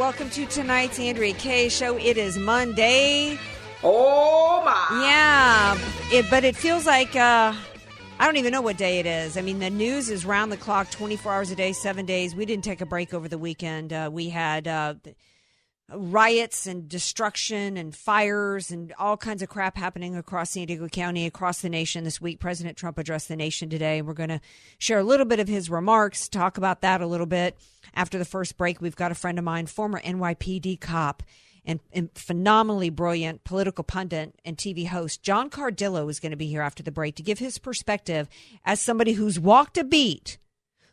Welcome to tonight's Andrea Kaye show. It is Monday. Oh my! Yeah, it, but it feels like uh, I don't even know what day it is. I mean, the news is round the clock, twenty four hours a day, seven days. We didn't take a break over the weekend. Uh, we had uh, riots and destruction and fires and all kinds of crap happening across San Diego County, across the nation this week. President Trump addressed the nation today, we're going to share a little bit of his remarks, talk about that a little bit. After the first break, we've got a friend of mine, former NYPD cop and, and phenomenally brilliant political pundit and TV host, John Cardillo, is going to be here after the break to give his perspective as somebody who's walked a beat,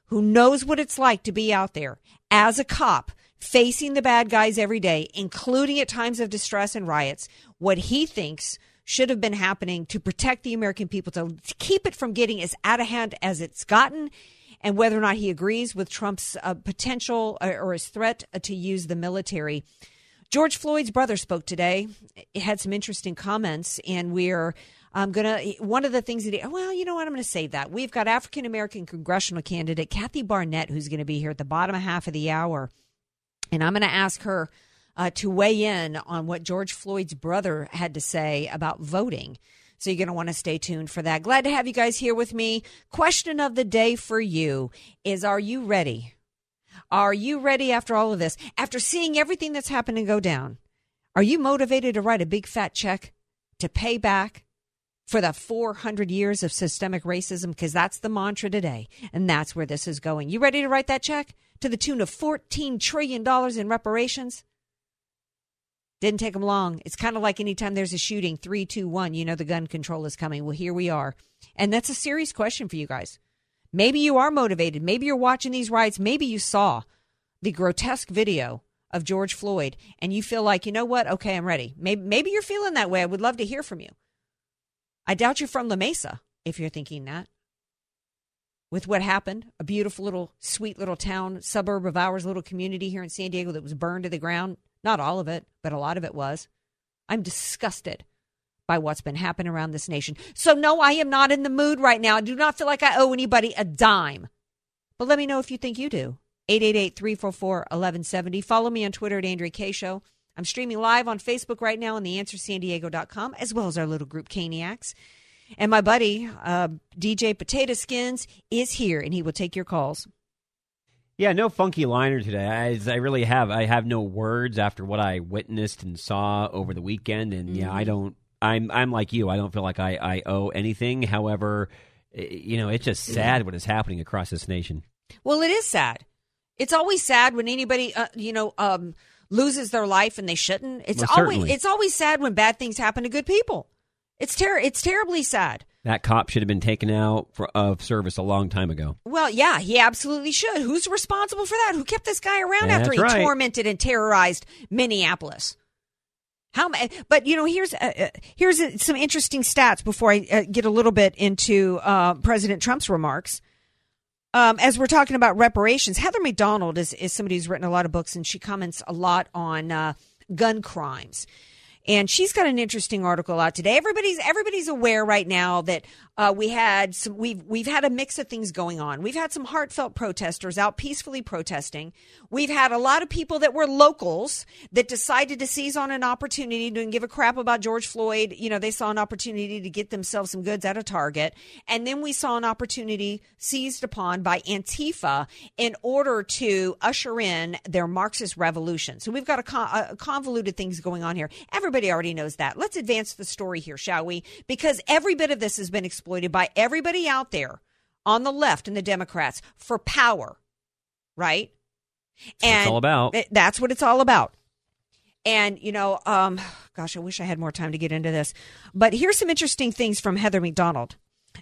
who knows what it's like to be out there as a cop facing the bad guys every day, including at times of distress and riots, what he thinks should have been happening to protect the American people, to keep it from getting as out of hand as it's gotten, and whether or not he agrees with Trump's uh, potential or, or his threat uh, to use the military. George Floyd's brother spoke today. It had some interesting comments, and we're I'm gonna. One of the things that he, well, you know what? I'm gonna save that. We've got African American congressional candidate Kathy Barnette, who's going to be here at the bottom half of the hour, and I'm going to ask her uh, to weigh in on what George Floyd's brother had to say about voting. So you're going to want to stay tuned for that. Glad to have you guys here with me. Question of the day for you is Are you ready? Are you ready after all of this? After seeing everything that's happened and go down, are you motivated to write a big fat check to pay back for the 400 years of systemic racism? Because that's the mantra today. And that's where this is going. You ready to write that check to the tune of $14 trillion in reparations? Didn't take them long. It's kind of like anytime there's a shooting, three, two, one, you know the gun control is coming. Well, here we are. And that's a serious question for you guys. Maybe you are motivated. Maybe you're watching these riots. Maybe you saw the grotesque video of George Floyd and you feel like, you know what? Okay, I'm ready. Maybe, maybe you're feeling that way. I would love to hear from you. I doubt you're from La Mesa if you're thinking that. With what happened, a beautiful little, sweet little town, suburb of ours, little community here in San Diego that was burned to the ground. Not all of it, but a lot of it was. I'm disgusted by what's been happening around this nation. So, no, I am not in the mood right now. I do not feel like I owe anybody a dime. But let me know if you think you do. 888 344 1170. Follow me on Twitter at Andrea Kaye Show. I'm streaming live on Facebook right now on theanswersandiego.com, as well as our little group Caniacs. And my buddy, uh, DJ Potato Skins, is here, and he will take your calls. Yeah, no funky liner today. I, I really have. I have no words after what I witnessed and saw over the weekend, and yeah, I don't. I'm I'm like you. I don't feel like I, I owe anything. However, you know, it's just sad what is happening across this nation. Well, it is sad. It's always sad when anybody, uh, you know, um, loses their life and they shouldn't. It's always certainly. it's always sad when bad things happen to good people. It's ter- It's terribly sad. That cop should have been taken out for, of service a long time ago. Well, yeah, he absolutely should. Who's responsible for that? Who kept this guy around after he right. tormented and terrorized Minneapolis? How? But you know, here's uh, uh, here's uh, some interesting stats before I uh, get a little bit into uh, President Trump's remarks. Um, as we're talking about reparations, Heather Mac Donald is, is somebody who's written a lot of books, and she comments a lot on uh, gun crimes. And she's got an interesting article out today. Everybody's everybody's aware right now that uh, we had some we've we've had a mix of things going on. We've had some heartfelt protesters out peacefully protesting. We've had a lot of people that were locals that decided to seize on an opportunity to give a crap about George Floyd. You know, they saw an opportunity to get themselves some goods at a Target, and then we saw an opportunity seized upon by Antifa in order to usher in their Marxist revolution. So we've got a, con- a convoluted things going on here. Everybody Everybody already knows that. Let's advance the story here, shall we? Because every bit of this has been exploited by everybody out there on the left and the Democrats for power, right? That's and it's all about. That's what it's all about. And, you know, um, gosh, I wish I had more time to get into this. But here's some interesting things from Heather Mac Donald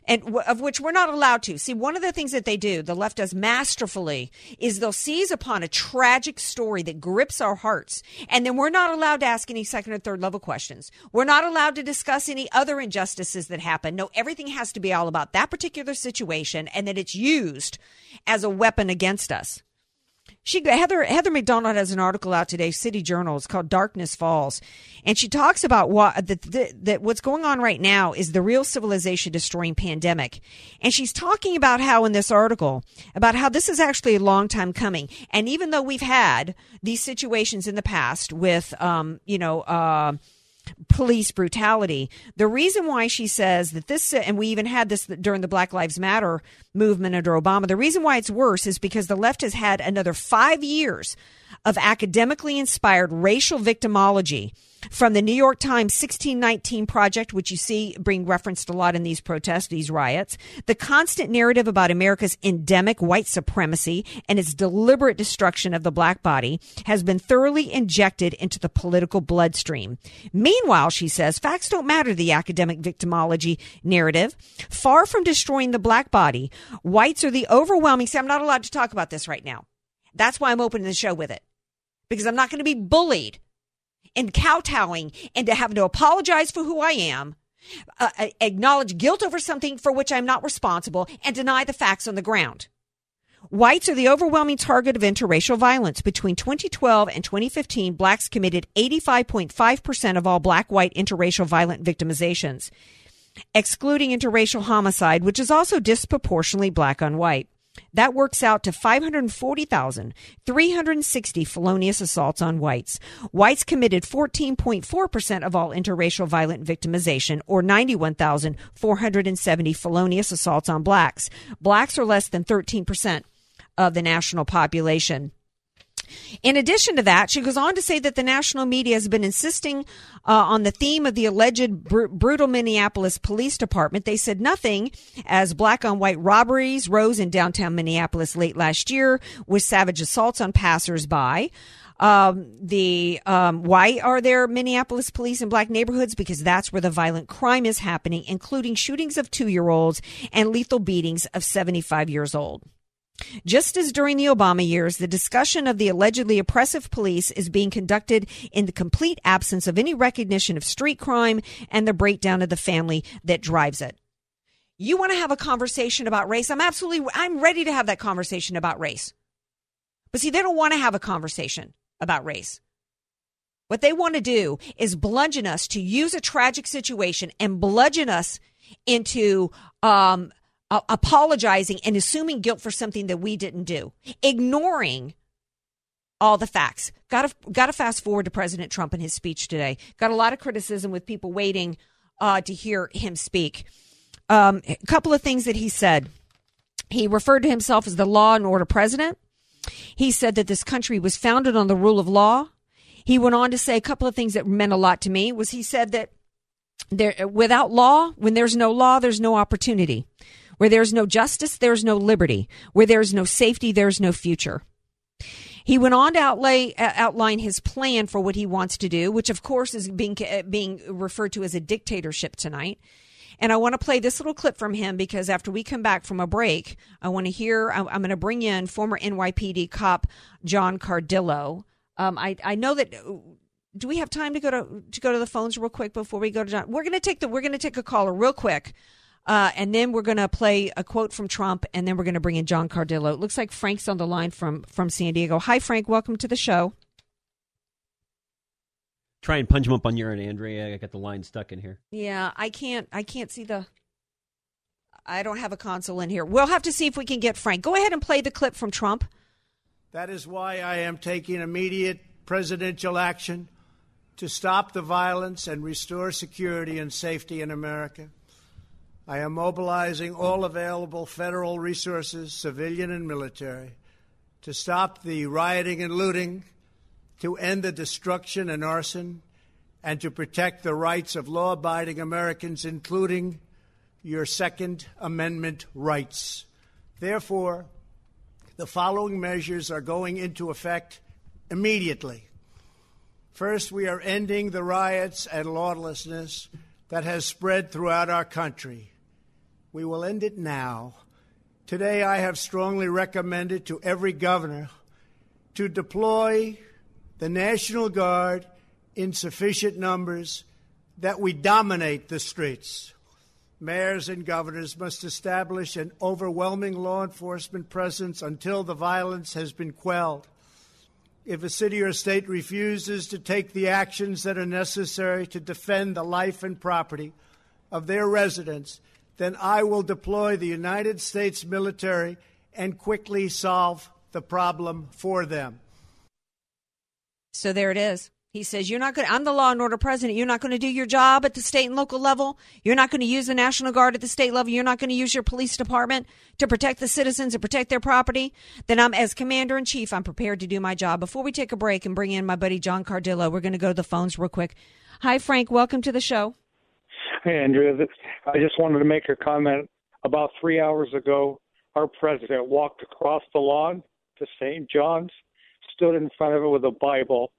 and of which we're not allowed to. See, one of the things that they do, the left does masterfully, is they'll seize upon a tragic story that grips our hearts, and then we're not allowed to ask any second or third level questions. We're not allowed to discuss any other injustices that happen. No, everything has to be all about that particular situation, and that it's used as a weapon against us. She Heather Heather Mac Donald has an article out today, City Journal. It's called "Darkness Falls," and she talks about what that what's going on right now is the real civilization destroying pandemic, and she's talking about how in this article about how this is actually a long time coming, and even though we've had these situations in the past with, um, you know. Uh, police brutality. The reason why she says that this, and we even had this during the Black Lives Matter movement under Obama, the reason why it's worse is because the left has had another five years of academically inspired racial victimology from the New York Times 1619 Project, which you see being referenced a lot in these protests, these riots, the constant narrative about America's endemic white supremacy and its deliberate destruction of the black body has been thoroughly injected into the political bloodstream. Meanwhile, she says, facts don't matter the academic victimology narrative. Far from destroying the black body, whites are the overwhelming. See, I'm not allowed to talk about this right now. That's why I'm opening the show with it. Because I'm not going to be bullied and kowtowing and to having to apologize for who I am, uh, uh, acknowledge guilt over something for which I'm not responsible, and deny the facts on the ground. Whites are the overwhelming target of interracial violence. Between 2012 and 2015, blacks committed 85.5% of all black white interracial violent victimizations, excluding interracial homicide, which is also disproportionately black on white. That works out to 540,360 felonious assaults on whites. Whites committed 14.4% of all interracial violent victimization, or 91,470 felonious assaults on blacks. Blacks are less than 13% of the national population. In addition to that, she goes on to say that the national media has been insisting uh, on the theme of the alleged br- brutal Minneapolis Police Department. They said nothing as black on white robberies rose in downtown Minneapolis late last year with savage assaults on passersby. Um, the um, why are there Minneapolis police in black neighborhoods? Because that's where the violent crime is happening, including shootings of two year olds and lethal beatings of 75 years old. Just as during the Obama years, the discussion of the allegedly oppressive police is being conducted in the complete absence of any recognition of street crime and the breakdown of the family that drives it. You want to have a conversation about race? I'm absolutely, I'm ready to have that conversation about race. But see, they don't want to have a conversation about race. What they want to do is bludgeon us to use a tragic situation and bludgeon us into um, apologizing and assuming guilt for something that we didn't do, ignoring all the facts. Got to got to fast forward to President Trump and his speech today. Got a lot of criticism with people waiting uh, to hear him speak. Um, a couple of things that he said. He referred to himself as the law and order president. He said that this country was founded on the rule of law. He went on to say a couple of things that meant a lot to me. Was he said that there without law, when there's no law, there's no opportunity. Where there's no justice, there's no liberty. Where there's no safety, there's no future. He went on to outlay, uh, outline his plan for what he wants to do, which of course is being uh, being referred to as a dictatorship tonight. And I want to play this little clip from him because after we come back from a break, I want to hear. I'm, going to bring in former NYPD cop John Cardillo. Um, I I know that. Do we have time to go to to go to the phones real quick before we go to John? We're going to take the we're going to take a caller real quick. Uh, and then we're going to play a quote from Trump, and then we're going to bring in John Cardillo. It looks like Frank's on the line from from San Diego. Hi, Frank. Welcome to the show. Try and punch him up on your end, Andrea. I got the line stuck in here. Yeah, I can't. I can't see the. I don't have a console in here. We'll have to see if we can get Frank. Go ahead and play the clip from Trump. That is why I am taking immediate presidential action to stop the violence and restore security and safety in America. I am mobilizing all available federal resources, civilian and military, to stop the rioting and looting, to end the destruction and arson, and to protect the rights of law abiding Americans, including your Second Amendment rights. Therefore, the following measures are going into effect immediately. First, we are ending the riots and lawlessness that has spread throughout our country. We will end it now. Today, I have strongly recommended to every governor to deploy the National Guard in sufficient numbers that we dominate the streets. Mayors and governors must establish an overwhelming law enforcement presence until the violence has been quelled. If a city or state refuses to take the actions that are necessary to defend the life and property of their residents, then I will deploy the United States military and quickly solve the problem for them. So there it is. He says, You're not going I'm the law and order president. You're not going to do your job at the state and local level. You're not going to use the National Guard at the state level. You're not going to use your police department to protect the citizens and protect their property. Then I'm, as commander in chief, I'm prepared to do my job. Before we take a break and bring in my buddy John Cardillo, we're going to go to the phones real quick. Hi, Frank. Welcome to the show. Hey. I just wanted to make a comment. About three hours ago, our president walked across the lawn to St. John's, stood in front of it with a Bible,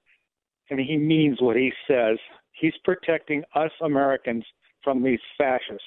and he means what he says. He's protecting us Americans from these fascists.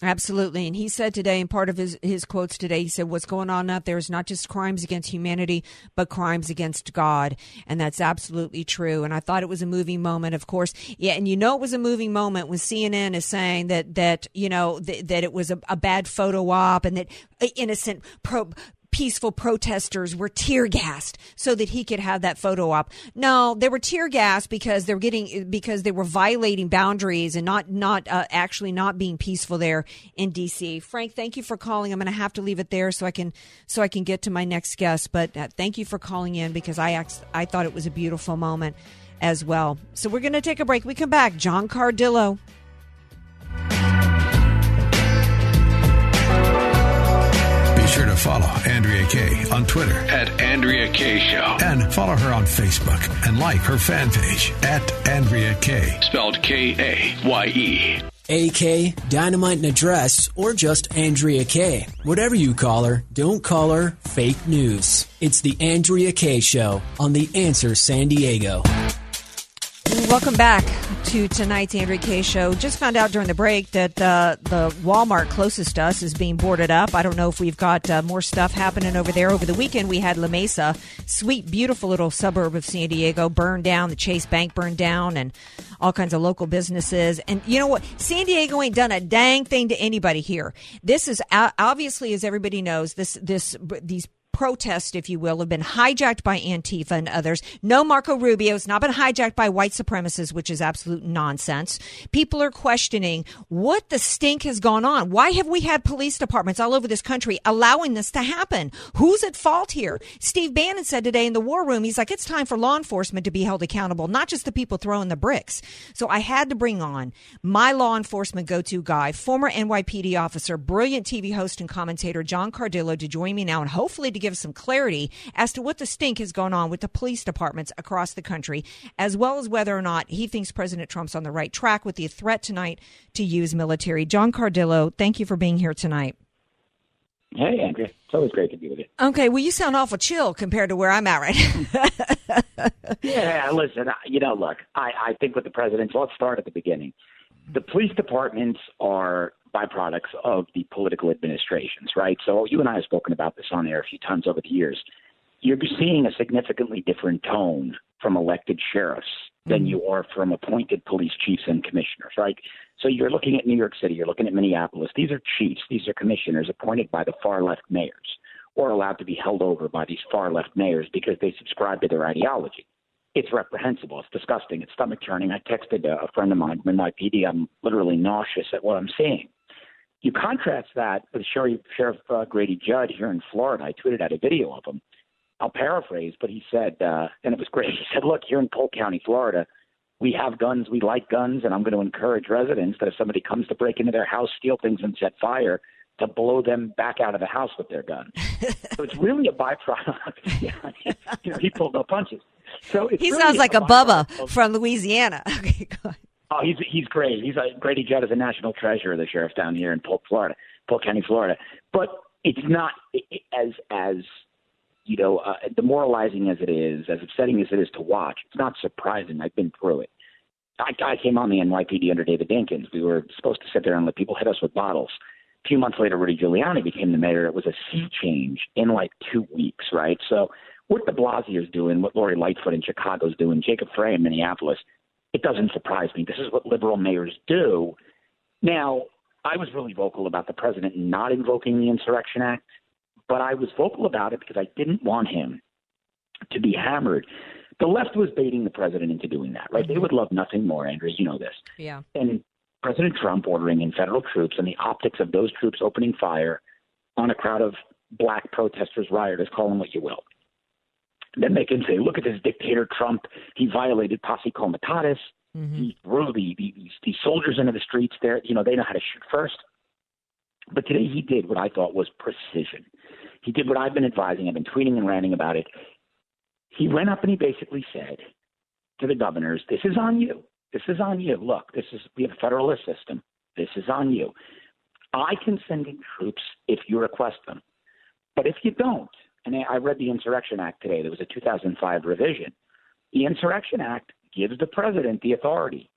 Absolutely. And he said today, in part of his, his quotes today, he said, What's going on out there is not just crimes against humanity, but crimes against God. And that's absolutely true. And I thought it was a moving moment, of course. Yeah. And you know, it was a moving moment when CNN is saying that, that, you know, th- that it was a, a bad photo op and that innocent pro- peaceful protesters were tear gassed so that he could have that photo op. No, they were tear gassed because they were getting because they were violating boundaries and not not uh, actually not being peaceful there in DC. Frank, thank you for calling. I'm going to have to leave it there so I can so I can get to my next guest. But uh, thank you for calling in because I I thought it was a beautiful moment as well. So we're going to take a break. We come back. John Cardillo. Follow Andrea Kaye on Twitter at Andrea Kaye Show. And follow her on Facebook and like her fan page at Andrea Kaye. Spelled K A Y E. AK, Dynamite and Address, or just Andrea Kaye. Whatever you call her, don't call her fake news. It's the Andrea Kaye Show on The Answer San Diego. Welcome back to tonight's Andrea Kaye show. Just found out during the break that uh, the Walmart closest to us is being boarded up. I don't know if we've got uh, more stuff happening over there. Over the weekend, we had La Mesa, sweet, beautiful little suburb of San Diego, burned down. The Chase Bank burned down, and all kinds of local businesses. And you know what? San Diego ain't done a dang thing to anybody here. This is obviously, as everybody knows, this this these protests, if you will, have been hijacked by Antifa and others. No Marco Rubio. has not been hijacked by white supremacists, which is absolute nonsense. People are questioning what the stink has gone on. Why have we had police departments all over this country allowing this to happen? Who's at fault here? Steve Bannon said today in the war room, he's like, it's time for law enforcement to be held accountable, not just the people throwing the bricks. So I had to bring on my law enforcement go to guy, former NYPD officer, brilliant TV host and commentator John Cardillo to join me now and hopefully to give give some clarity as to what the stink has gone on with the police departments across the country, as well as whether or not he thinks President Trump's on the right track with the threat tonight to use military. John Cardillo, thank you for being here tonight. Hey, Andrea. It's always great to be with you. Okay, well, you sound awful chill compared to where I'm at right Yeah, listen, you know, look, I, I think with the president, let's start at the beginning. The police departments are byproducts of the political administrations, right? So you and I have spoken about this on air a few times over the years. You're seeing a significantly different tone from elected sheriffs than mm-hmm. you are from appointed police chiefs and commissioners, right? So you're looking at New York City, you're looking at Minneapolis. These are chiefs, these are commissioners appointed by the far left mayors or allowed to be held over by these far left mayors because they subscribe to their ideology. it's reprehensible. It's disgusting. It's stomach churning. I texted a, a friend of mine from NYPD. I'm literally nauseous at what I'm seeing. You contrast that with Sheriff, Sheriff uh, Grady Judd here in Florida. I tweeted out a video of him. I'll paraphrase, but he said, uh, and it was great. He said, "Look, here in Polk County, Florida, we have guns. We like guns, and I'm going to encourage residents that if somebody comes to break into their house, steal things, and set fire, to blow them back out of the house with their gun. so it's really a byproduct. yeah, you know, he pulled no punches. So he really sounds like a, a Bubba of, from Louisiana. Okay, go ahead. Oh, he's he's great. He's a Grady Judd is a national treasure, the sheriff down here in Polk, Florida, Polk County, Florida. But it's not as as you know uh, demoralizing as it is, as upsetting as it is to watch. It's not surprising. I've been through it. I, I came on the NYPD under David Dinkins. We were supposed to sit there and let people hit us with bottles. A few months later, Rudy Giuliani became the mayor. It was a sea change in like two weeks, right? So what De Blasio is doing, what Lori Lightfoot in Chicago is doing, Jacob Frey in Minneapolis, it doesn't surprise me. This is what liberal mayors do. Now, I was really vocal about the president not invoking the Insurrection Act, but I was vocal about it because I didn't want him to be hammered. The left was baiting the president into doing that, right? Mm-hmm. They would love nothing more, Andrew. You know this. Yeah. And President Trump ordering in federal troops and the optics of those troops opening fire on a crowd of black protesters, rioters, call them what you will. Then they can say, look at this dictator Trump. He violated posse comitatus. Mm-hmm. He threw the, the, these soldiers into the streets there. You know, they know how to shoot first. But today he did what I thought was precision. He did what I've been advising. I've been tweeting and ranting about it. He went up and he basically said to the governors, this is on you. This is on you. Look, this is we have a federalist system. This is on you. I can send in troops if you request them. But if you don't, and I read the Insurrection Act today, there was a 2005 revision. The Insurrection Act gives the president the authority.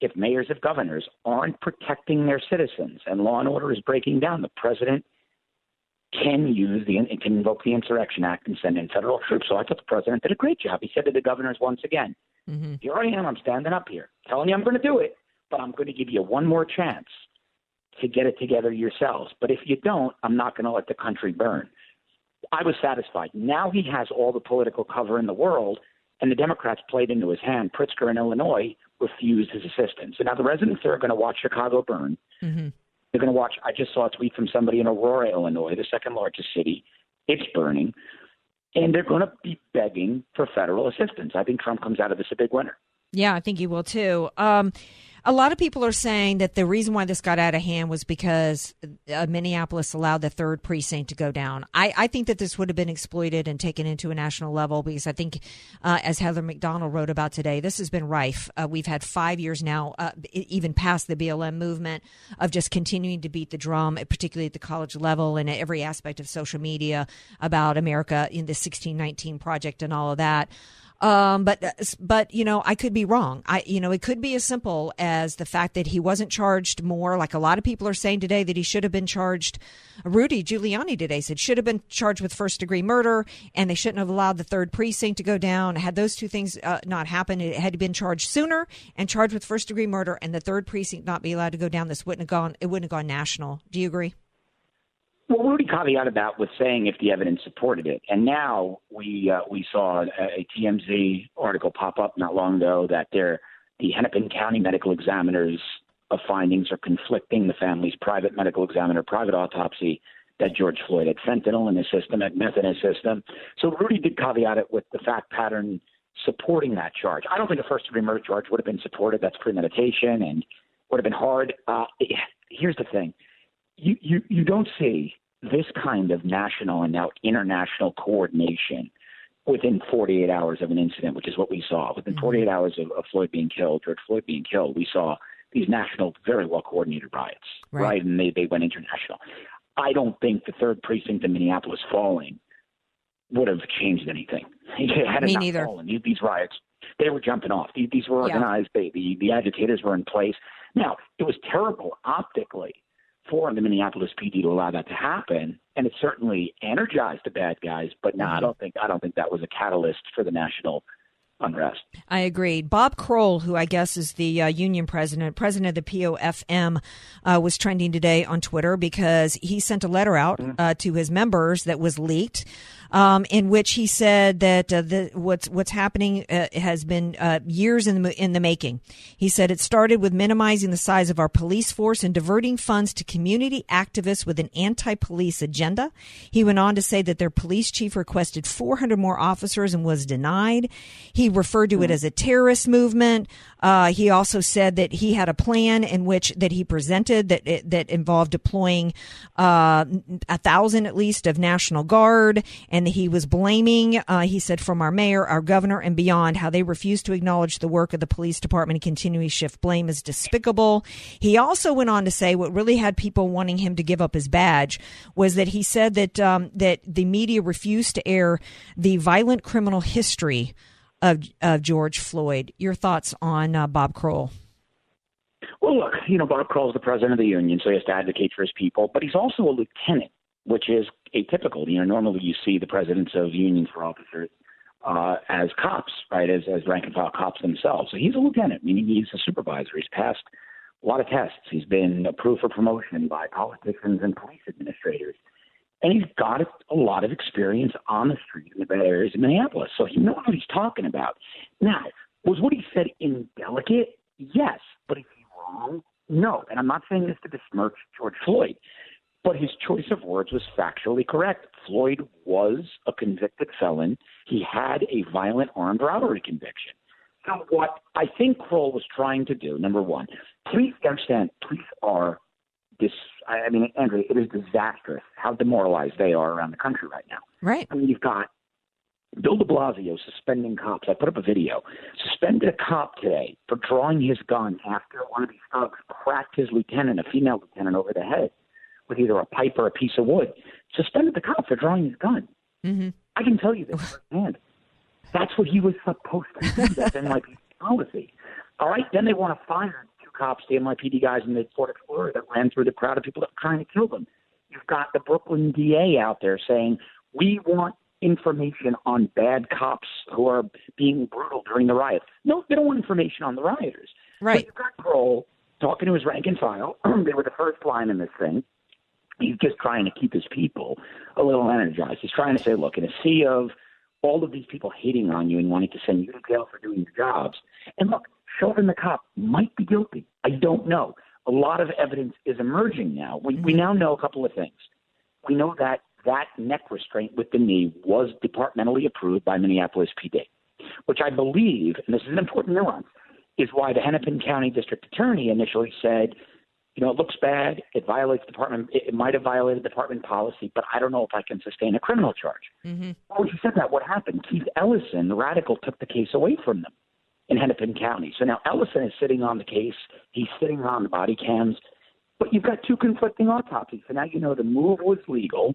If mayors of governors aren't protecting their citizens and law and order is breaking down, the president can use the can invoke the Insurrection Act and send in federal troops. So I thought the president did a great job. He said to the governors once again, mm-hmm. "Here I am. I'm standing up here, telling you I'm going to do it, but I'm going to give you one more chance to get it together yourselves. But if you don't, I'm not going to let the country burn." I was satisfied. Now he has all the political cover in the world, and the Democrats played into his hand. Pritzker in Illinois refused his assistance. So now the residents there are going to watch Chicago burn. Mm-hmm. They're going to watch. I just saw a tweet from somebody in Aurora, Illinois, the second largest city. It's burning. And they're going to be begging for federal assistance. I think Trump comes out of this a big winner. Yeah, I think he will too. Um, a lot of people are saying that the reason why this got out of hand was because uh, Minneapolis allowed the third precinct to go down. I, I, think that this would have been exploited and taken into a national level because I think, uh, as Heather Mac Donald wrote about today, this has been rife. Uh, we've had five years now, uh, even past the BLM movement, of just continuing to beat the drum, particularly at the college level and every aspect of social media about America in the 1619 project and all of that. Um, but but you know, I could be wrong. I you know, it could be as simple as the fact that he wasn't charged more. Like a lot of people are saying today that he should have been charged. Rudy Giuliani today said should have been charged with first degree murder, and they shouldn't have allowed the third precinct to go down. Had those two things uh, not happened, it had been charged sooner and charged with first degree murder, and the third precinct not be allowed to go down. This wouldn't have gone. It wouldn't have gone national. Do you agree? Well, Rudy caveated that with saying if the evidence supported it, and now we uh, we saw a, a TMZ article pop up not long ago that there the Hennepin County medical examiners of findings are conflicting. The family's private medical examiner, private autopsy that George Floyd had fentanyl in his system, had meth in his system. So Rudy did caveat it with the fact pattern supporting that charge. I don't think a first degree murder charge would have been supported. That's premeditation and would have been hard. Uh, here's the thing. You, you, you don't see this kind of national and now international coordination within 48 hours of an incident, which is what we saw. Within mm-hmm. 48 hours of, of Floyd being killed, George Floyd being killed, we saw these national, very well coordinated riots, right. right? And they, they went international. I don't think the third precinct in Minneapolis falling would have changed anything. Had Me neither. Fallen, these, these riots, they were jumping off. These, these were organized. Yeah. They, the, the agitators were in place. Now, it was terrible optically for the Minneapolis PD to allow that to happen, and it certainly energized the bad guys. But no, I mm-hmm. don't think I don't think that was a catalyst for the national unrest. I agree. Bob Kroll, who I guess is the uh, union president, president of the POFM, uh, was trending today on Twitter because he sent a letter out mm-hmm. uh, to his members that was leaked. um, in which he said that uh, the, what's what's happening uh, has been uh, years in the in the making. He said it started with minimizing the size of our police force and diverting funds to community activists with an anti-police agenda. He went on to say that their police chief requested 400 more officers and was denied. He referred to it as a terrorist movement. Uh, he also said that he had a plan in which that he presented that that involved deploying uh, a thousand at least of National Guard, and he was blaming. Uh, he said from our mayor, our governor, and beyond how they refused to acknowledge the work of the police department and continually shift blame is despicable. He also went on to say what really had people wanting him to give up his badge was that he said that um, that the media refused to air the violent criminal history of, of George Floyd. Your thoughts on uh, Bob Kroll? Well, look, you know, Bob Kroll is the president of the union, so he has to advocate for his people, but he's also a lieutenant, which is atypical. You know, normally you see the presidents of unions for officers uh, as cops, right, as, as rank and file cops themselves. So he's a lieutenant, meaning he's a supervisor. He's passed a lot of tests. He's been approved for promotion by politicians and police administrators and he's got a lot of experience on the street in the bad areas of Minneapolis, so he knows what he's talking about. Now, was what he said indelicate? Yes, but is he wrong? No, and I'm not saying this to besmirch George Floyd, but his choice of words was factually correct. Floyd was a convicted felon. He had a violent armed robbery conviction. So what I think Kroll was trying to do, number one, please understand, police are this. I mean, Andrea, it is disastrous how demoralized they are around the country right now. Right. I mean, you've got Bill de Blasio suspending cops. I put up a video. Suspended a cop today for drawing his gun after one of these thugs cracked his lieutenant, a female lieutenant, over the head with either a pipe or a piece of wood. Suspended the cop for drawing his gun. Mm-hmm. I can tell you this firsthand. That's what he was supposed to do. That's NYPD policy. All right, then they want to fire cops, the NYPD guys in the Ford Explorer that ran through the crowd of people that were trying to kill them. You've got the Brooklyn DA out there saying, we want information on bad cops who are being brutal during the riots. No, they don't want information on the rioters. Right. But you've got Kroll talking to his rank and file. they were the first line in this thing. He's just trying to keep his people a little energized. He's trying to say, look, in a sea of all of these people hating on you and wanting to send you to jail for doing your jobs, and look, Chauvin the cop might be guilty. I don't know. A lot of evidence is emerging now. We, we now know a couple of things. We know that that neck restraint with the knee was departmentally approved by Minneapolis PD, which I believe, and this is an important nuance, is why the Hennepin County District Attorney initially said, you know, it looks bad. It violates department. It, might have violated department policy, but I don't know if I can sustain a criminal charge. Mm-hmm. Well, when she said that, what happened? Keith Ellison, the radical, took the case away from them in Hennepin County. So now Ellison is sitting on the case. He's sitting on the body cams. But you've got two conflicting autopsies. So now you know the move was legal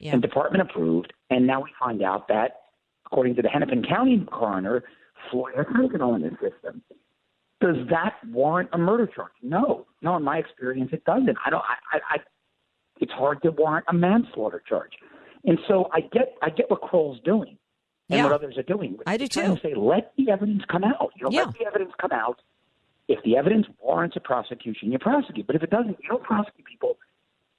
yeah. and department approved. And now we find out that, according to the Hennepin County coroner, Floyd has fentanyl in his system. Does that warrant a murder charge? No, no. In my experience, it doesn't. I don't. I, I, I it's hard to warrant a manslaughter charge. And so I get I get what Kroll's doing and yeah. what others are doing. I do too. To say, let the evidence come out. You know, yeah. let the evidence come out. If the evidence warrants a prosecution, you prosecute. But if it doesn't, you don't prosecute people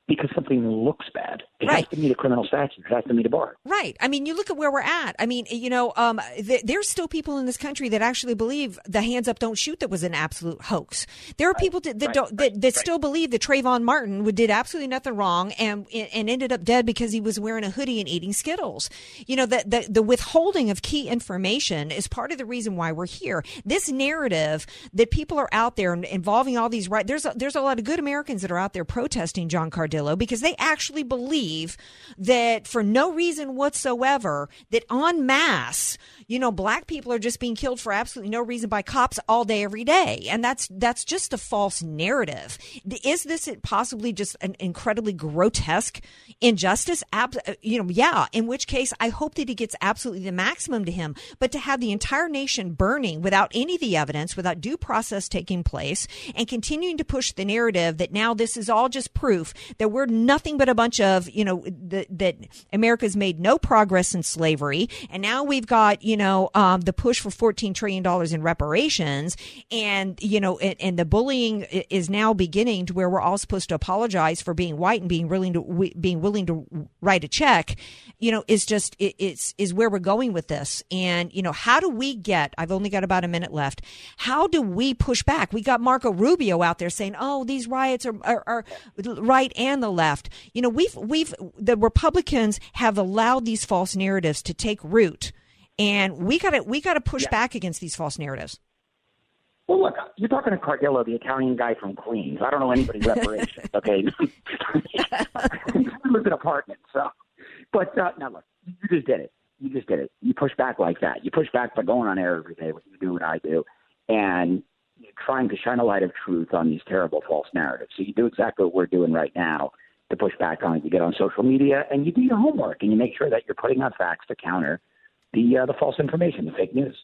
because something looks bad. It right. has to meet a criminal statute. It has to meet a bar. Right. I mean, you look at where we're at. I mean, you know, um, th- there's still people in this country that actually believe the hands up, don't shoot that was an absolute hoax. There are right. people that, that right. don't that, that still believe that Trayvon Martin did absolutely nothing wrong and and ended up dead because he was wearing a hoodie and eating Skittles. You know, that the, the withholding of key information is part of the reason why we're here. This narrative that people are out there involving all these right there's a, there's a lot of good Americans that are out there protesting John Because they actually believe that for no reason whatsoever, that en masse, you know, black people are just being killed for absolutely no reason by cops all day, every day. And that's, that's just a false narrative. Is this possibly just an incredibly grotesque injustice? Ab- uh, you know, yeah, in which case I hope that he gets absolutely the maximum to him. But to have the entire nation burning without any of the evidence, without due process taking place, and continuing to push the narrative that now this is all just proof that we're nothing but a bunch of, you know, the, that America's made no progress in slavery, and now we've got, you know, um, the push for fourteen trillion dollars in reparations, and you know, and, and, the bullying is now beginning to where we're all supposed to apologize for being white and being willing to being willing to write a check. You know, is just it, it's is where we're going with this, and you know, how do we get? I've only got about a minute left. How do we push back? We got Marco Rubio out there saying, "Oh, these riots are, are, are right and the left." You know, we've we've the Republicans have allowed these false narratives to take root, and we got to we got to push yeah. back against these false narratives. Well, look, you're talking to Cardillo, the Italian guy from Queens. I don't know anybody's reparations. Okay, he lives in apartments. So, but uh, now look, you just did it. You just did it. You push back like that. You push back by going on air every day, what you do, what I do, and trying to shine a light of truth on these terrible false narratives. So you do exactly what we're doing right now to push back on it. You get on social media and you do your homework and you make sure that you're putting out facts to counter the uh, the false information, the fake news.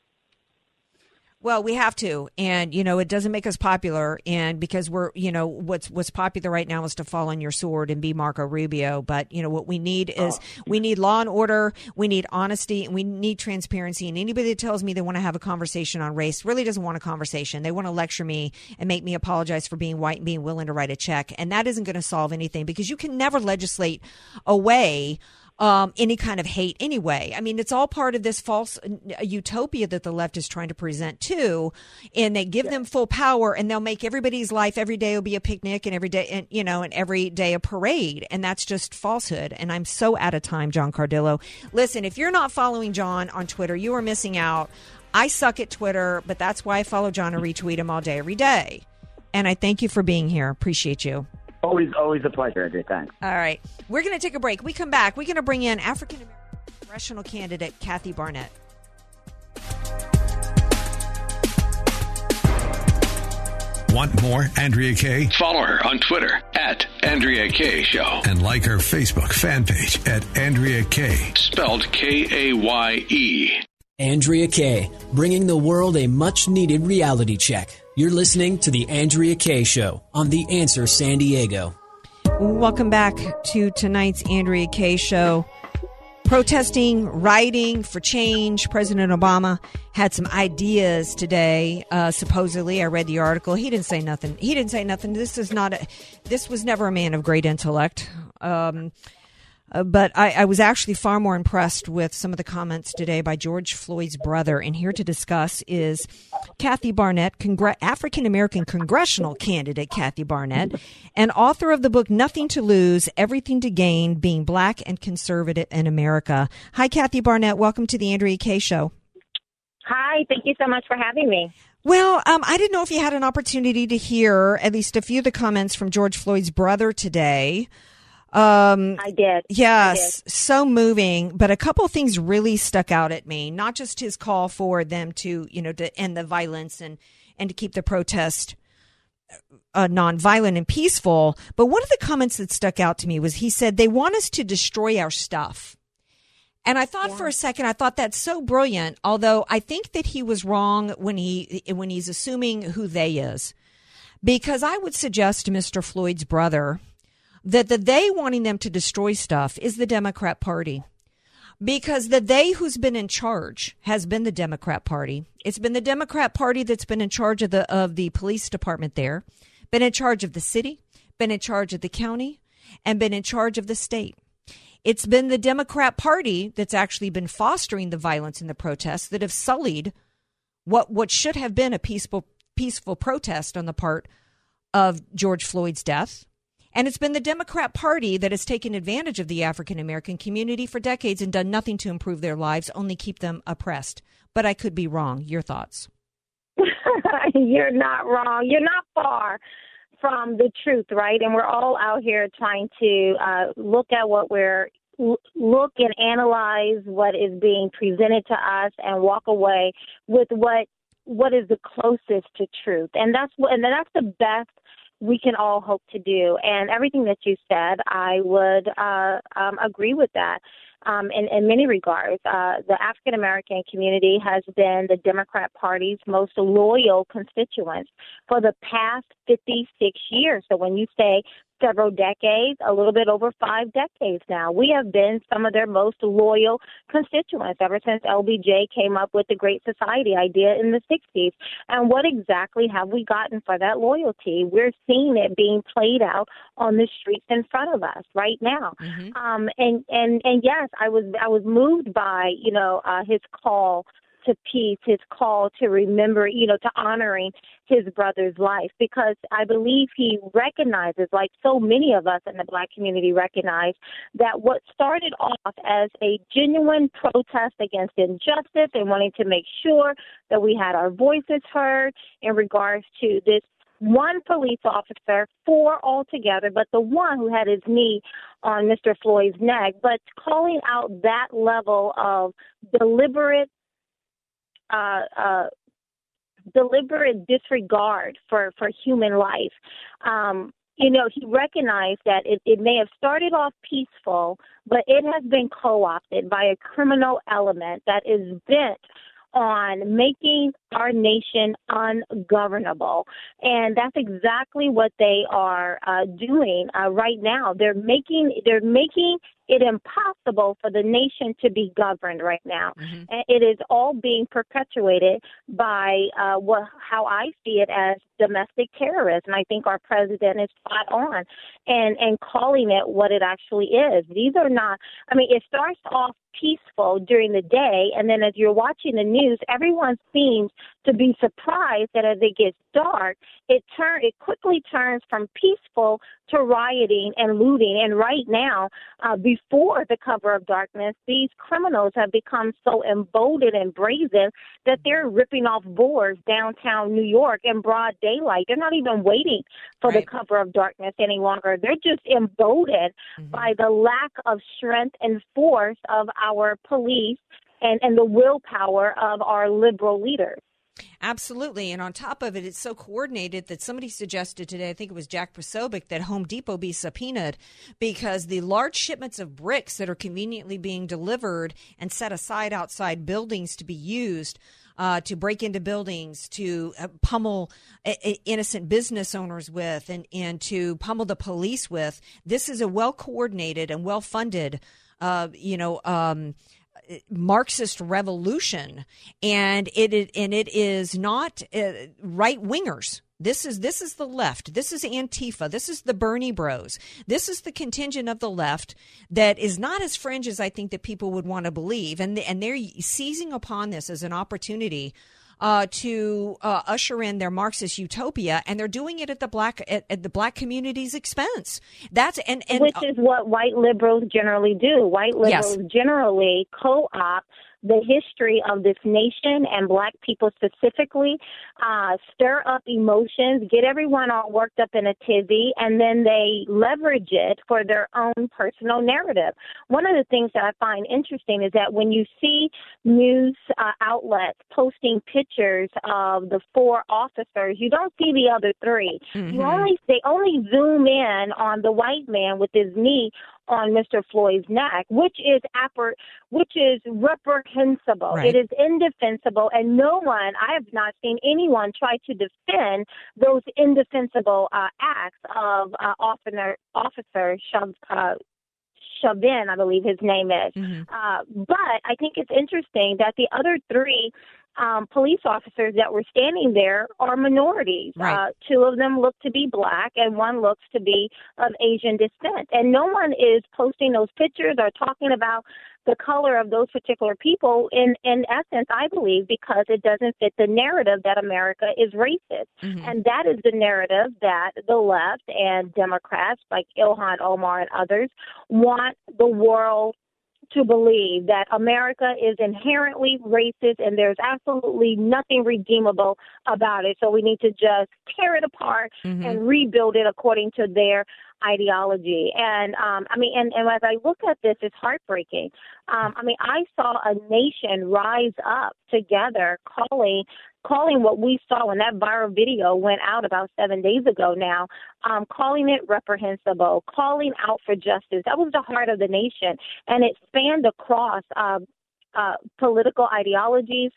Well, we have to, and you know, it doesn't make us popular, and because we're, you know, what's what's popular right now is to fall on your sword and be Marco Rubio. But you know, what we need is oh. we need law and order, we need honesty, and we need transparency. And anybody that tells me they want to have a conversation on race really doesn't want a conversation. They want to lecture me and make me apologize for being white and being willing to write a check, and that isn't going to solve anything because you can never legislate away um, any kind of hate anyway. I mean, it's all part of this false uh, utopia that the left is trying to present too, and they give yeah. them full power, and they'll make everybody's life every day will be a picnic, and every day, and you know, and every day a parade, and that's just falsehood. And I'm so out of time, John Cardillo. Listen, if you're not following John on Twitter, you are missing out. I suck at Twitter, but that's why I follow John and retweet him all day, every day. And I thank you for being here. Appreciate you. Always, always a pleasure, Andrew. Thanks. All right. We're going to take a break. We come back. We're going to bring in African American congressional candidate Kathy Barnette. Want more Andrea Kaye? Follow her on Twitter at Andrea Kaye Show. And like her Facebook fan page at Andrea Kaye. Spelled K A Y E. Andrea Kaye, bringing the world a much needed reality check. You're listening to The Andrea Kaye Show on The Answer San Diego. Welcome back to tonight's Andrea Kaye Show. Protesting, writing for change. President Obama had some ideas today. Uh, supposedly, I read the article. He didn't say nothing. He didn't say nothing. This is not a. This was never a man of great intellect. Um, uh, but I, I, was actually far more impressed with some of the comments today by George Floyd's brother. And here to discuss is Kathy Barnette, Congre- African American congressional candidate Kathy Barnette, and author of the book Nothing to Lose, Everything to Gain Being Black and Conservative in America. Hi, Kathy Barnette. Welcome to the Andrea Kaye Show. Hi, thank you so much for having me. Well, um, I didn't know if you had an opportunity to hear at least a few of the comments from George Floyd's brother today. Um, I did. Yes, I did. so moving. But a couple things really stuck out at me. Not just his call for them to, you know, to end the violence and and to keep the protest uh, nonviolent and peaceful. But one of the comments that stuck out to me was he said they want us to destroy our stuff. And I thought yeah. for a second, I thought that's so brilliant. Although I think that he was wrong when he when he's assuming who they is, because I would suggest Mr. Floyd's brother that the they wanting them to destroy stuff is the Democrat Party. Because the they who's been in charge has been the Democrat Party. It's been the Democrat Party that's been in charge of the of the police department there, been in charge of the city, been in charge of the county, and been in charge of the state. It's been the Democrat Party that's actually been fostering the violence and the protests that have sullied what what should have been a peaceful peaceful protest on the part of George Floyd's death and it's been the Democrat Party that has taken advantage of the African American community for decades and done nothing to improve their lives, only keep them oppressed. But I could be wrong. Your thoughts? You're not wrong. You're not far from the truth, right? And we're all out here trying to uh, look at what we're look and analyze what is being presented to us and walk away with what what is the closest to truth and that's what and that's the best we can all hope to do. And everything that you said, I would uh, um, agree with that. Um, in, in many regards, uh, the African American community has been the Democrat Party's most loyal constituents for the past 56 years. So when you say several decades, a little bit over five decades now. We have been some of their most loyal constituents ever since LBJ came up with the Great Society idea in the 60s. And what exactly have we gotten for that loyalty? We're seeing it being played out on the streets in front of us right now. Mm-hmm. Um, and and and yes, I was I was moved by you know uh, his call to peace, his call to remember, you know, to honoring his brother's life because I believe he recognizes, like so many of us in the black community recognize, that what started off as a genuine protest against injustice and wanting to make sure that we had our voices heard in regards to this one police officer, four altogether, but the one who had his knee on Mr. Floyd's neck, but calling out that level of deliberate uh, uh, deliberate disregard for, for human life. Um, you know, he recognized that it, it may have started off peaceful, but it has been co opted by a criminal element that is bent on making our nation ungovernable. And that's exactly what they are uh, doing uh, right now. They're making they're making it impossible for the nation to be governed right now. Mm-hmm. And it is all being perpetuated by uh, what how I see it as domestic terrorism. I think our president is spot on and and calling it what it actually is. These are not. I mean, it starts off peaceful during the day, and then as you're watching the news, everyone seems to be surprised that as it gets dark, it turn it quickly turns from peaceful to rioting and looting. And right now, uh, before the cover of darkness, these criminals have become so emboldened and brazen that they're ripping off boards downtown New York in broad daylight. They're not even waiting for right. the cover of darkness any longer. They're just emboldened mm-hmm. by the lack of strength and force of our police and, and the willpower of our liberal leaders. Absolutely. And on top of it, it's so coordinated that somebody suggested today, I think it was Jack Posobiec, that Home Depot be subpoenaed because the large shipments of bricks that are conveniently being delivered and set aside outside buildings to be used. Uh, to break into buildings, to uh, pummel uh, innocent business owners with, and, and to pummel the police with. This is a well coordinated and well funded, uh, you know, um, Marxist revolution, and it, it and it is not uh, right wingers. This is this is the left. This is Antifa. This is the Bernie Bros. This is the contingent of the left that is not as fringe as I think that people would want to believe, and and they're seizing upon this as an opportunity uh, to uh, usher in their Marxist utopia, and they're doing it at the black at, at the black community's expense. That's and, and which is what white liberals generally do. White liberals yes. generally co-opt the history of this nation and black people specifically, uh, stir up emotions, get everyone all worked up in a tizzy, and then they leverage it for their own personal narrative. One of the things that I find interesting is that when you see news uh, outlets posting pictures of the four officers, you don't see the other 3 mm-hmm. You only they only zoom in on the white man with his knee on Mr. Floyd's neck, which is appar- which is reprehensible. Right. It is indefensible, and no one, I have not seen anyone try to defend those indefensible uh, acts of uh, Officer Officer Shav, uh, Chauvin, I believe his name is. Mm-hmm. Uh, but I think it's interesting that the other three um, police officers that were standing there are minorities. Right. Uh, two of them look to be black, and one looks to be of Asian descent. And no one is posting those pictures or talking about the color of those particular people in in essence i believe because it doesn't fit the narrative that america is racist mm-hmm. and that is the narrative that the left and democrats like ilhan omar and others want the world to believe that America is inherently racist and there's absolutely nothing redeemable about it. So we need to just tear it apart mm-hmm. and rebuild it according to their ideology. And um, I mean, and, and as I look at this, it's heartbreaking. Um, I mean, I saw a nation rise up together, calling calling what we saw when that viral video went out about seven days ago now, um, calling it reprehensible, calling out for justice. That was the heart of the nation, and it spanned across uh, uh, political ideologies,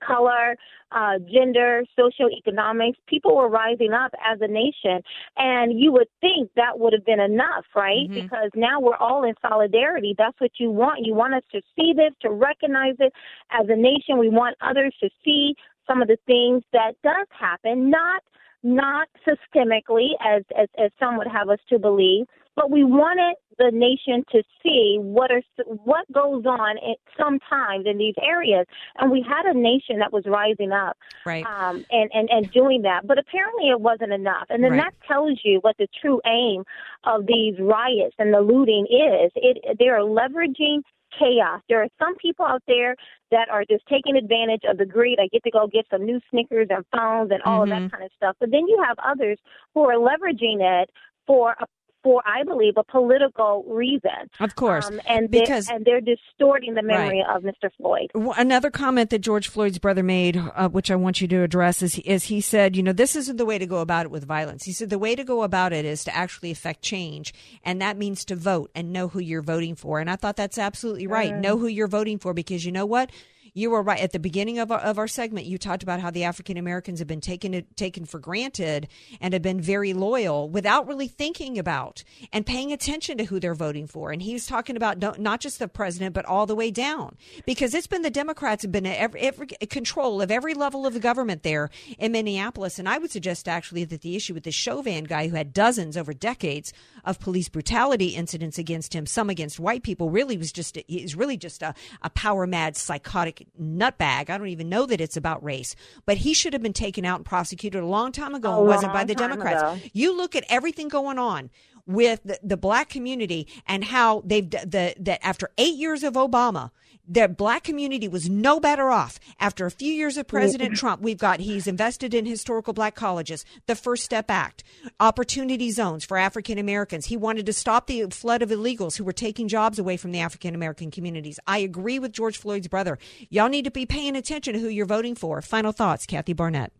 color, uh, gender, socioeconomics. People were rising up as a nation. And you would think that would have been enough, right? Mm-hmm. Because now we're all in solidarity. That's what you want. You want us to see this, to recognize it as a nation. We want others to see some of the things that does happen, not not systemically as, as, as some would have us to believe, but we wanted the nation to see what are what goes on at sometimes in these areas, and we had a nation that was rising up, right, um, and and and doing that. But apparently, it wasn't enough, and then Right. that tells you what the true aim of these riots and the looting is. It they are leveraging chaos. There are some people out there that are just taking advantage of the greed. I get to go get some new Snickers and phones and all of Mhm. that kind of stuff. But then you have others who are leveraging it for a for I believe a political reason. Of course, um, and because- they, and they're distorting the memory Right. of Mr. Floyd. Another comment that George Floyd's brother made, uh, which I want you to address, is, is he said, you know, this isn't the way to go about it with violence. He said the way to go about it is to actually affect change, and that means to vote and know who you're voting for. And I thought that's absolutely right. Mm. Know who you're voting for because you know what. You were right at the beginning of our, of our segment. You talked about how the African Americans have been taken taken for granted and have been very loyal without really thinking about and paying attention to who they're voting for. And he was talking about no- not just the president, but all the way down, because it's been the Democrats have been every, every control of every level of the government there in Minneapolis. And I would suggest actually that the issue with the Chauvin guy, who had dozens over decades of police brutality incidents against him, some against white people, really was just he's really just a, a power mad psychotic nutbag. I don't even know that it's about race, but he should have been taken out and prosecuted a long time ago. And wasn't by the Democrats. ago. You look at everything going on with the, the black community and how they've the that after eight years of Obama. The black community was no better off after a few years of mm-hmm. President Trump. We've got he's invested in historical black colleges, the First Step Act, opportunity zones for African Americans. He wanted to stop the flood of illegals who were taking jobs away from the African American communities. I agree with George Floyd's brother. Y'all need to be paying attention to who you're voting for. Final thoughts, Kathy Barnette.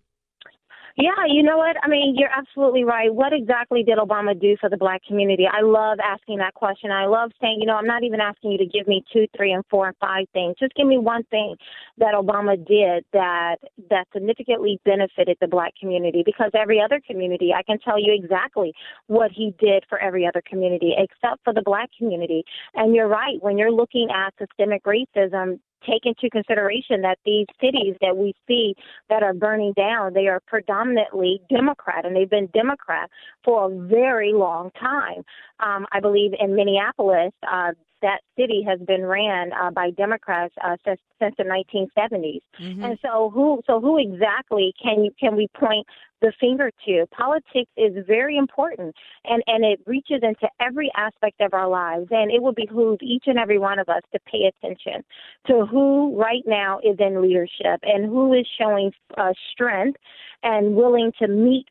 Yeah, you know what? I mean, you're absolutely right. What exactly did Obama do for the black community? I love asking that question. I love saying, you know, I'm not even asking you to give me two, three, and four and five things. Just give me one thing that Obama did that that significantly benefited the black community. Because every other community, I can tell you exactly what he did for every other community, except for the black community. And you're right. When you're looking at systemic racism, take into consideration that these cities that we see that are burning down, they are predominantly Democrat, and they've been Democrat for a very long time. Um, I believe in Minneapolis, uh, that city has been ran uh, by Democrats uh, since since the 1970s. And so, who so who exactly can you can we point the finger to? Politics is very important, and and it reaches into every aspect of our lives. And it would behoove each and every one of us to pay attention to who right now is in leadership and who is showing uh, strength and willing to meet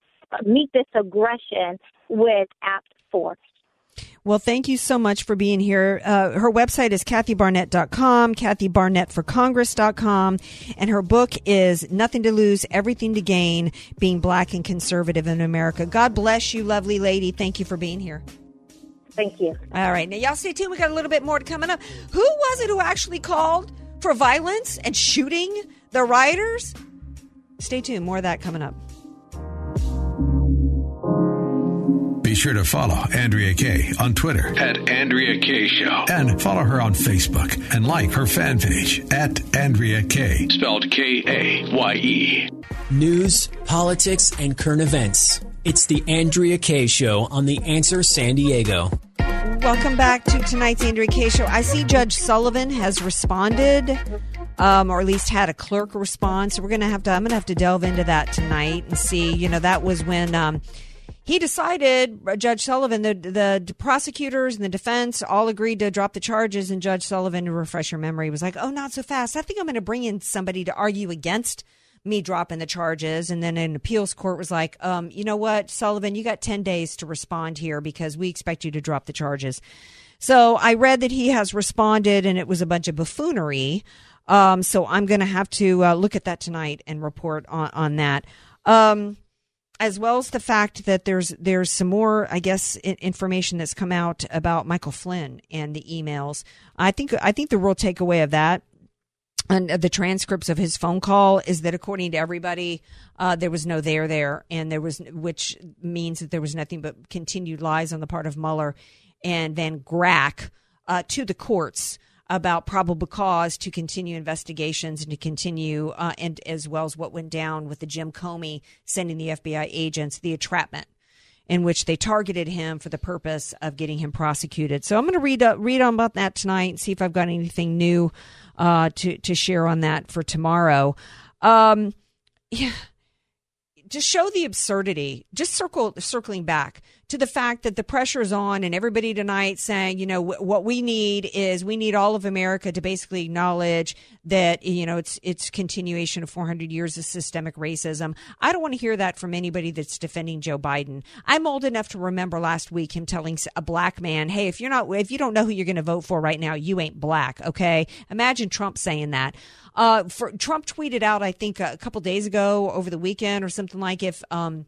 meet this aggression with apt force. Well, thank you so much for being here. Uh, her website is kathybarnette.com, kathybarnetteforcongress.com, and her book is Nothing to Lose, Everything to Gain Being Black and Conservative in America. God bless you, lovely lady. Thank you for being here. Thank you. All right. Now, y'all stay tuned. We got a little bit more to coming up. Who was it who actually called for violence and shooting the rioters? Stay tuned. More of that coming up. Be sure to follow Andrea Kaye on Twitter At Andrea Kaye Show. and follow her on Facebook and like her fan page at Andrea Kaye. Spelled K A Y E. News, politics, and current events. It's the Andrea Kaye Show on The Answer San Diego. Welcome back to tonight's Andrea Kaye Show. I see Judge Sullivan has responded, um, or at least had a clerk respond. So we're gonna have to. I'm gonna have to delve into that tonight and see. You know, that was when um, he decided. uh, Judge Sullivan, the the prosecutors and the defense all agreed to drop the charges, and Judge Sullivan, to refresh your memory, was like, "Oh, not so fast. I think I'm going to bring in somebody to argue against." me dropping the charges and then an appeals court was like um, you know what sullivan you got 10 days to respond here because we expect you to drop the charges so i read that he has responded and it was a bunch of buffoonery um, so i'm going to have to uh, look at that tonight and report on, on that um, as well as the fact that there's there's some more, I guess, information that's come out about Michael Flynn and the emails. I think I think the real takeaway of that and the transcripts of his phone call is that according to everybody, uh, there was no there there, and there was, which means that there was nothing but continued lies on the part of Mueller and Van Grack uh, to the courts about probable cause to continue investigations and to continue, uh, and as well as what went down with the Jim Comey sending the FBI agents the entrapment in which they targeted him for the purpose of getting him prosecuted. So I'm going to read uh, read on about that tonight and see if I've got anything new uh, to to share on that for tomorrow. Um, yeah, just show the absurdity. Just circle circling back to the fact that the pressure is on, and everybody tonight saying, you know, w- what we need is we need all of America to basically acknowledge that you know it's it's continuation of 400 years of systemic racism. I don't want to hear that from anybody that's defending Joe Biden. I'm old enough to remember last week him telling a black man, "Hey, if you're not if you don't know who you're going to vote for right now, you ain't black." Okay, imagine Trump saying that. Uh, for, Trump tweeted out, I think a couple days ago over the weekend or something like if. Um,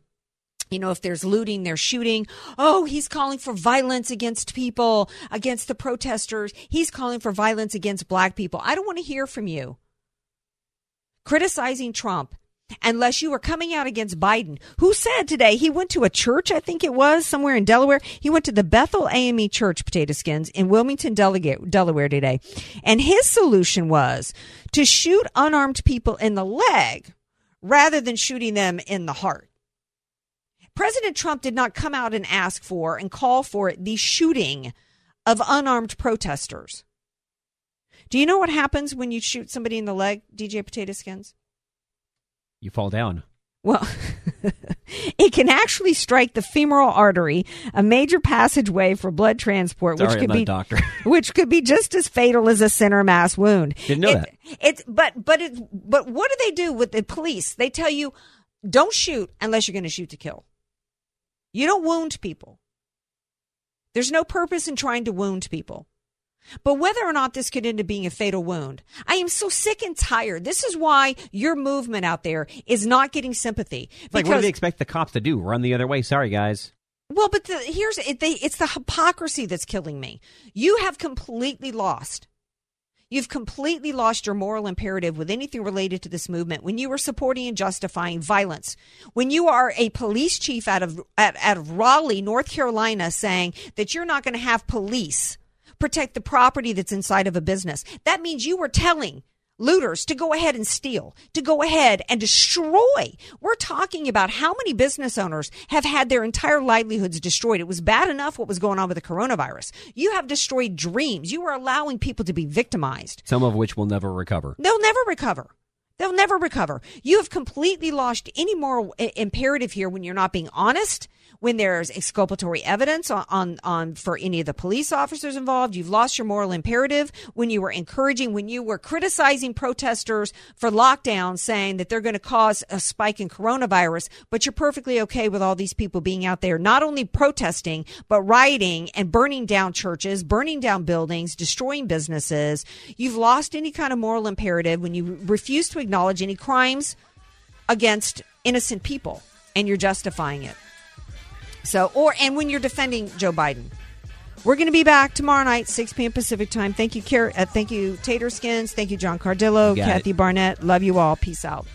you know, if there's looting, there's shooting. Oh, he's calling for violence against people, against the protesters. He's calling for violence against black people. I don't want to hear from you criticizing Trump unless you are coming out against Biden, who said today he went to a church, I think it was somewhere in Delaware. He went to the Bethel AME Church, Potato Skins, in Wilmington, Delaware today. And his solution was to shoot unarmed people in the leg rather than shooting them in the heart. President Trump did not come out and ask for and call for the shooting of unarmed protesters. Do you know what happens when you shoot somebody in the leg, DJ Potato Skins? You fall down. Well, it can actually strike the femoral artery, a major passageway for blood transport, Sorry, which could be a doctor. which could be just as fatal as a center mass wound. Didn't know It- that. It's but but it but what do they do with the police? They tell you don't shoot unless you're going to shoot to kill. You don't wound people. There's no purpose in trying to wound people. But whether or not this could end up being a fatal wound, I am so sick and tired. This is why your movement out there is not getting sympathy. It's like, what do they expect the cops to do? Run the other way? Sorry, guys. Well, but the, here's it, they, it's the hypocrisy that's killing me. You have completely lost. You've completely lost your moral imperative with anything related to this movement when you are supporting and justifying violence. When you are a police chief out of out, out of Raleigh, North Carolina, saying that you're not going to have police protect the property that's inside of a business. That means you were telling looters to go ahead and steal, to go ahead and destroy. We're talking about how many business owners have had their entire livelihoods destroyed. It was bad enough what was going on with the coronavirus. You have destroyed dreams. You are allowing people to be victimized. Some of which will never recover. They'll never recover. They'll never recover. You have completely lost any moral imperative here when you're not being honest, when there's exculpatory evidence on, on, on for any of the police officers involved. You've lost your moral imperative when you were encouraging, when you were criticizing protesters for lockdown, saying that they're going to cause a spike in coronavirus, but you're perfectly okay with all these people being out there, not only protesting, but rioting and burning down churches, burning down buildings, destroying businesses. You've lost any kind of moral imperative when you refuse to acknowledge any crimes against innocent people and you're justifying it. So, or, and when you're defending Joe Biden. We're going to be back tomorrow night, 6 p.m. Pacific time. Thank you, Car- uh, thank you, Tater Skins. Thank you, John Cardillo, Kathy it. Barnette. Love you all. Peace out.